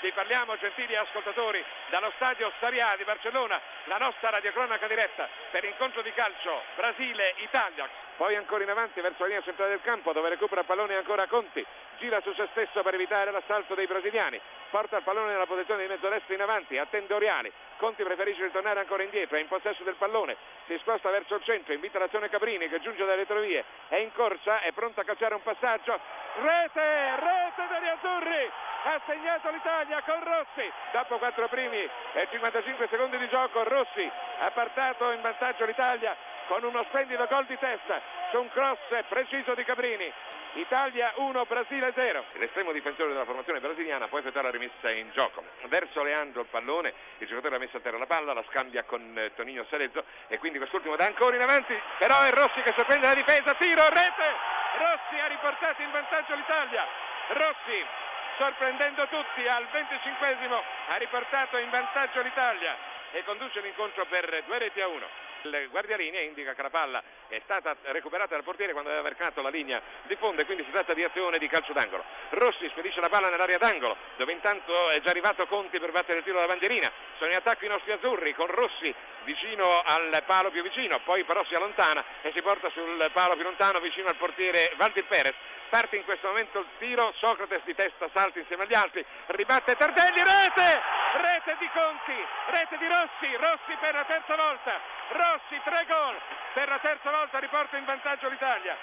Vi parliamo, gentili ascoltatori, dallo stadio Saria di Barcellona, la nostra radiocronaca diretta per incontro di calcio Brasile-Italia. Poi ancora in avanti verso la linea centrale del campo dove recupera pallone ancora Conti. Gira su se stesso per evitare l'assalto dei brasiliani. Porta il pallone nella posizione di mezzo destro in avanti. Attende Oriali. Conti preferisce ritornare ancora indietro. È in possesso del pallone. Si sposta verso il centro. Invita l'azione Cabrini che giunge dalle retrovie. È in corsa. È pronto a calciare un passaggio. Rete! Rete degli! Ha segnato l'Italia con Rossi dopo 4 primi e 55 secondi di gioco Rossi ha portato in vantaggio l'Italia con uno splendido gol di testa su un cross preciso di Cabrini Italia 1, Brasile 0. L'estremo difensore della formazione brasiliana può effettuare la rimessa in gioco. Verso Leandro il pallone, il giocatore ha messo a terra la palla, la scambia con eh, Tonino Serezzo e quindi quest'ultimo dà ancora in avanti, però è Rossi che sorprende la difesa, tiro, rete! Rossi ha riportato in vantaggio l'Italia. Rossi sorprendendo tutti al 25 ha riportato in vantaggio l'Italia e conduce l'incontro per due reti a uno. Il guardialinea indica che la palla è stata recuperata dal portiere quando aveva varcato la linea di fondo e quindi si tratta di azione di calcio d'angolo. Rossi spedisce la palla nell'area d'angolo dove intanto è già arrivato Conti per battere il tiro della bandierina. Sono in attacco i nostri azzurri con Rossi vicino al palo più vicino, poi però si allontana e si porta sul palo più lontano vicino al portiere Valdir Perez. Parte in questo momento il tiro, Socrates di testa salta insieme agli altri, ribatte Tardelli, rete! Rete di Conti, rete di Rossi, Rossi per la terza volta, Rossi tre gol, per la terza volta riporta in vantaggio l'Italia.